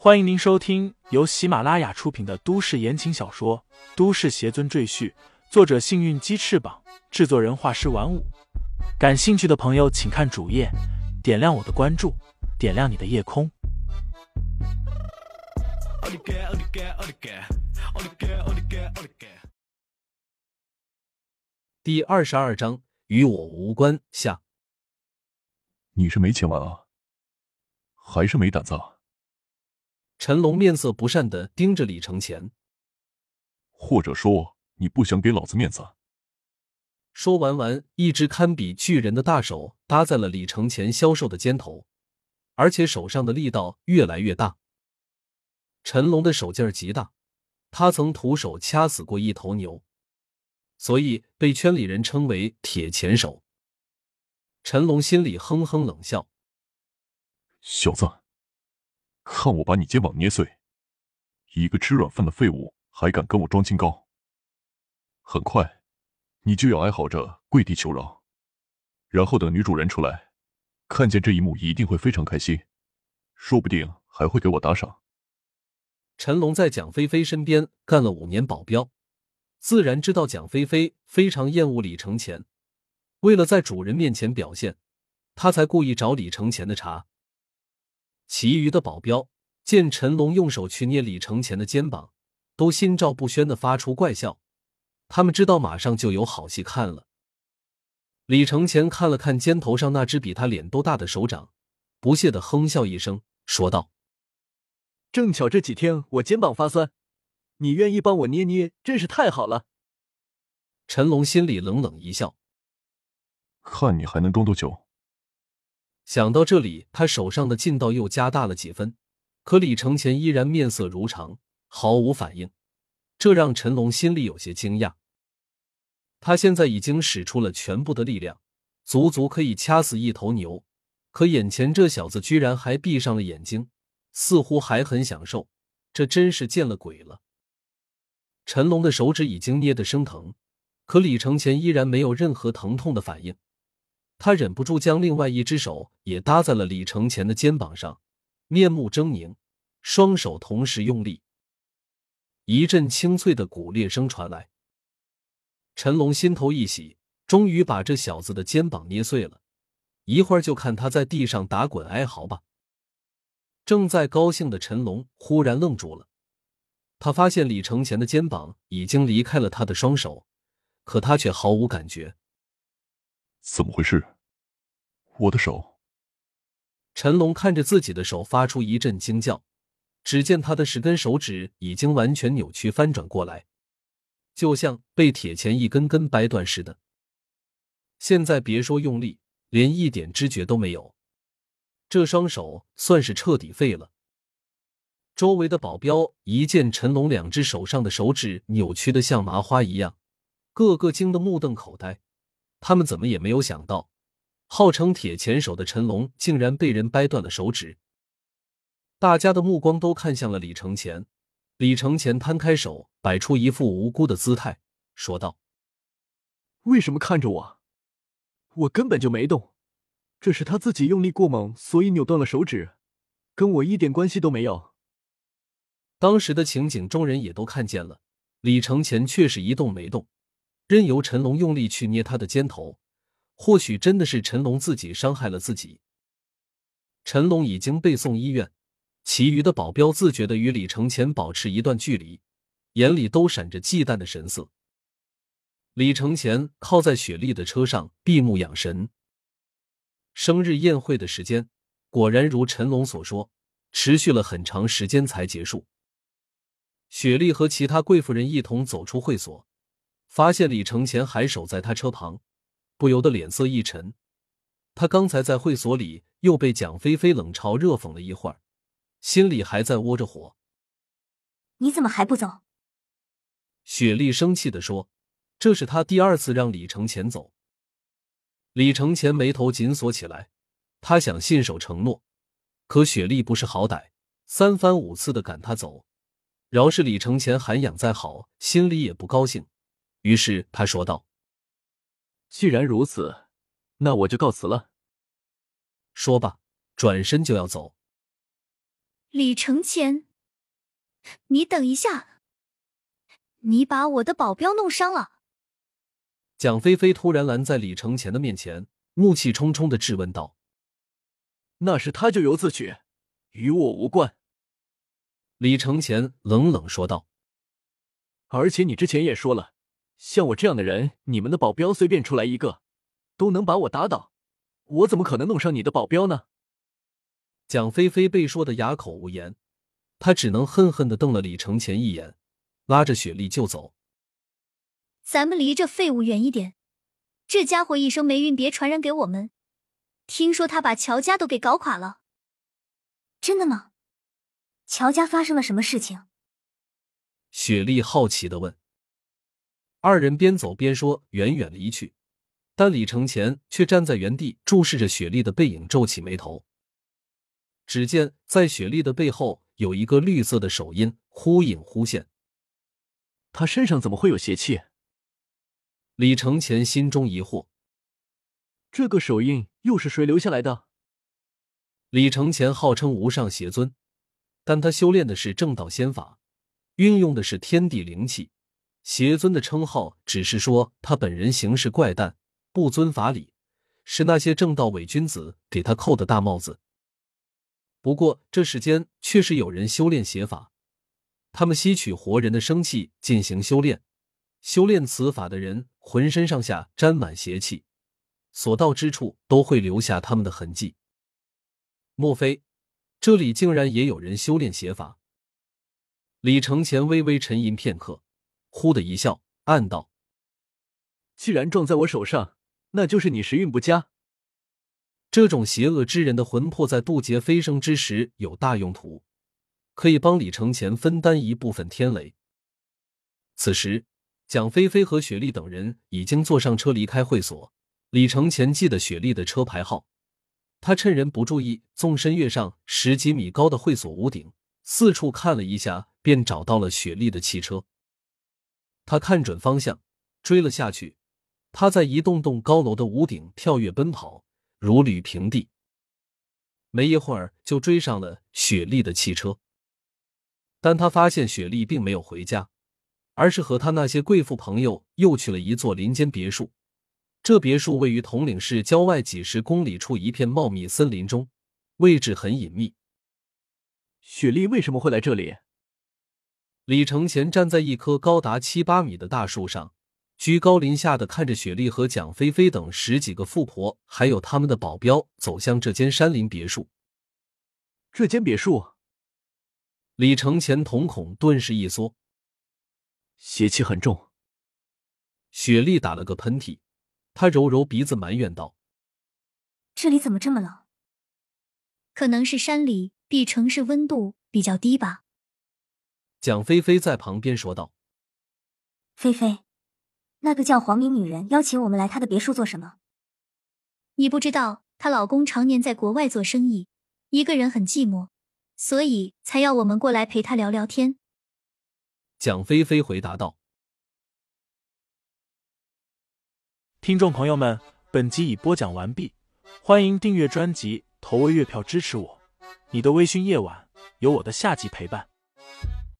欢迎您收听由喜马拉雅出品的都市言情小说《都市邪尊赘婿》，作者：幸运鸡翅膀，制作人：画师玩五。感兴趣的朋友，请看主页，点亮我的关注，点亮你的夜空。第二十二章与我无关下。你是没钱玩啊，还是没胆子啊？陈龙面色不善的盯着李承前，或者说你不想给老子面子？说完完，一只堪比巨人的大手搭在了李承前消瘦的肩头，而且手上的力道越来越大。陈龙的手劲儿极大，他曾徒手掐死过一头牛，所以被圈里人称为“铁钳手”。陈龙心里哼哼冷笑：“小子，看我把你肩膀捏碎！一个吃软饭的废物，还敢跟我装清高？很快。”你就要哀嚎着跪地求饶，然后等女主人出来，看见这一幕一定会非常开心，说不定还会给我打赏。陈龙在蒋菲菲身边干了五年保镖，自然知道蒋菲菲非常厌恶李承前。为了在主人面前表现，他才故意找李承前的茬。其余的保镖见陈龙用手去捏李承前的肩膀，都心照不宣的发出怪笑。他们知道马上就有好戏看了。李承前看了看肩头上那只比他脸都大的手掌，不屑的哼笑一声，说道：“正巧这几天我肩膀发酸，你愿意帮我捏捏，真是太好了。”陈龙心里冷冷一笑，看你还能装多久。想到这里，他手上的劲道又加大了几分，可李承前依然面色如常，毫无反应。这让陈龙心里有些惊讶。他现在已经使出了全部的力量，足足可以掐死一头牛，可眼前这小子居然还闭上了眼睛，似乎还很享受。这真是见了鬼了！陈龙的手指已经捏得生疼，可李承前依然没有任何疼痛的反应。他忍不住将另外一只手也搭在了李承前的肩膀上，面目狰狞，双手同时用力。一阵清脆的骨裂声传来，陈龙心头一喜，终于把这小子的肩膀捏碎了。一会儿就看他在地上打滚哀嚎吧。正在高兴的陈龙忽然愣住了，他发现李承前的肩膀已经离开了他的双手，可他却毫无感觉。怎么回事？我的手！陈龙看着自己的手，发出一阵惊叫。只见他的十根手指已经完全扭曲翻转过来，就像被铁钳一根根掰断似的。现在别说用力，连一点知觉都没有，这双手算是彻底废了。周围的保镖一见陈龙两只手上的手指扭曲的像麻花一样，个个惊得目瞪口呆。他们怎么也没有想到，号称铁钳手的陈龙竟然被人掰断了手指。大家的目光都看向了李承前，李承前摊开手，摆出一副无辜的姿态，说道：“为什么看着我？我根本就没动，这是他自己用力过猛，所以扭断了手指，跟我一点关系都没有。”当时的情景，众人也都看见了，李承前却是一动没动，任由陈龙用力去捏他的肩头。或许真的是陈龙自己伤害了自己。陈龙已经被送医院。其余的保镖自觉的与李承前保持一段距离，眼里都闪着忌惮的神色。李承前靠在雪莉的车上，闭目养神。生日宴会的时间果然如陈龙所说，持续了很长时间才结束。雪莉和其他贵妇人一同走出会所，发现李承前还守在他车旁，不由得脸色一沉。他刚才在会所里又被蒋菲菲冷嘲热讽了一会儿。心里还在窝着火，你怎么还不走？雪莉生气的说：“这是他第二次让李承前走。”李承前眉头紧锁起来，他想信守承诺，可雪莉不识好歹，三番五次的赶他走。饶是李承前涵养再好，心里也不高兴。于是他说道：“既然如此，那我就告辞了。”说罢，转身就要走。李承前，你等一下，你把我的保镖弄伤了。蒋菲菲突然拦在李承前的面前，怒气冲冲的质问道：“那是他咎由自取，与我无关。”李承前冷冷说道：“而且你之前也说了，像我这样的人，你们的保镖随便出来一个，都能把我打倒，我怎么可能弄伤你的保镖呢？”蒋菲菲被说的哑口无言，她只能恨恨的瞪了李承前一眼，拉着雪莉就走。咱们离这废物远一点，这家伙一生霉运，别传染给我们。听说他把乔家都给搞垮了，真的吗？乔家发生了什么事情？雪莉好奇的问。二人边走边说，远远离去，但李承前却站在原地注视着雪莉的背影，皱起眉头。只见在雪莉的背后有一个绿色的手印，忽隐忽现。他身上怎么会有邪气？李承前心中疑惑：这个手印又是谁留下来的？李承前号称无上邪尊，但他修炼的是正道仙法，运用的是天地灵气。邪尊的称号只是说他本人行事怪诞，不遵法理，是那些正道伪君子给他扣的大帽子。不过这世间确实有人修炼邪法，他们吸取活人的生气进行修炼。修炼此法的人，浑身上下沾满邪气，所到之处都会留下他们的痕迹。莫非这里竟然也有人修炼邪法？李承前微微沉吟片刻，忽的一笑，暗道：“既然撞在我手上，那就是你时运不佳。这种邪恶之人的魂魄在渡劫飞升之时有大用途，可以帮李承前分担一部分天雷。”此时。蒋菲菲和雪莉等人已经坐上车离开会所。李承前记得雪莉的车牌号，他趁人不注意，纵身跃上十几米高的会所屋顶，四处看了一下，便找到了雪莉的汽车。他看准方向，追了下去。他在一栋栋高楼的屋顶跳跃奔跑，如履平地。没一会儿就追上了雪莉的汽车，但他发现雪莉并没有回家。而是和他那些贵妇朋友又去了一座林间别墅。这别墅位于统领市郊外几十公里处一片茂密森林中，位置很隐秘。雪莉为什么会来这里？李承前站在一棵高达七八米的大树上，居高临下的看着雪莉和蒋菲菲等十几个富婆，还有他们的保镖走向这间山林别墅。这间别墅，李承前瞳孔顿时一缩。邪气很重。雪莉打了个喷嚏，她揉揉鼻子，埋怨道：“这里怎么这么冷？可能是山里比城市温度比较低吧。”蒋菲菲在旁边说道：“菲菲，那个叫黄明女人邀请我们来她的别墅做什么？你不知道，她老公常年在国外做生意，一个人很寂寞，所以才要我们过来陪她聊聊天。”蒋菲菲回答道：“听众朋友们，本集已播讲完毕，欢迎订阅专辑，投喂月票支持我。你的微醺夜晚，有我的下集陪伴。”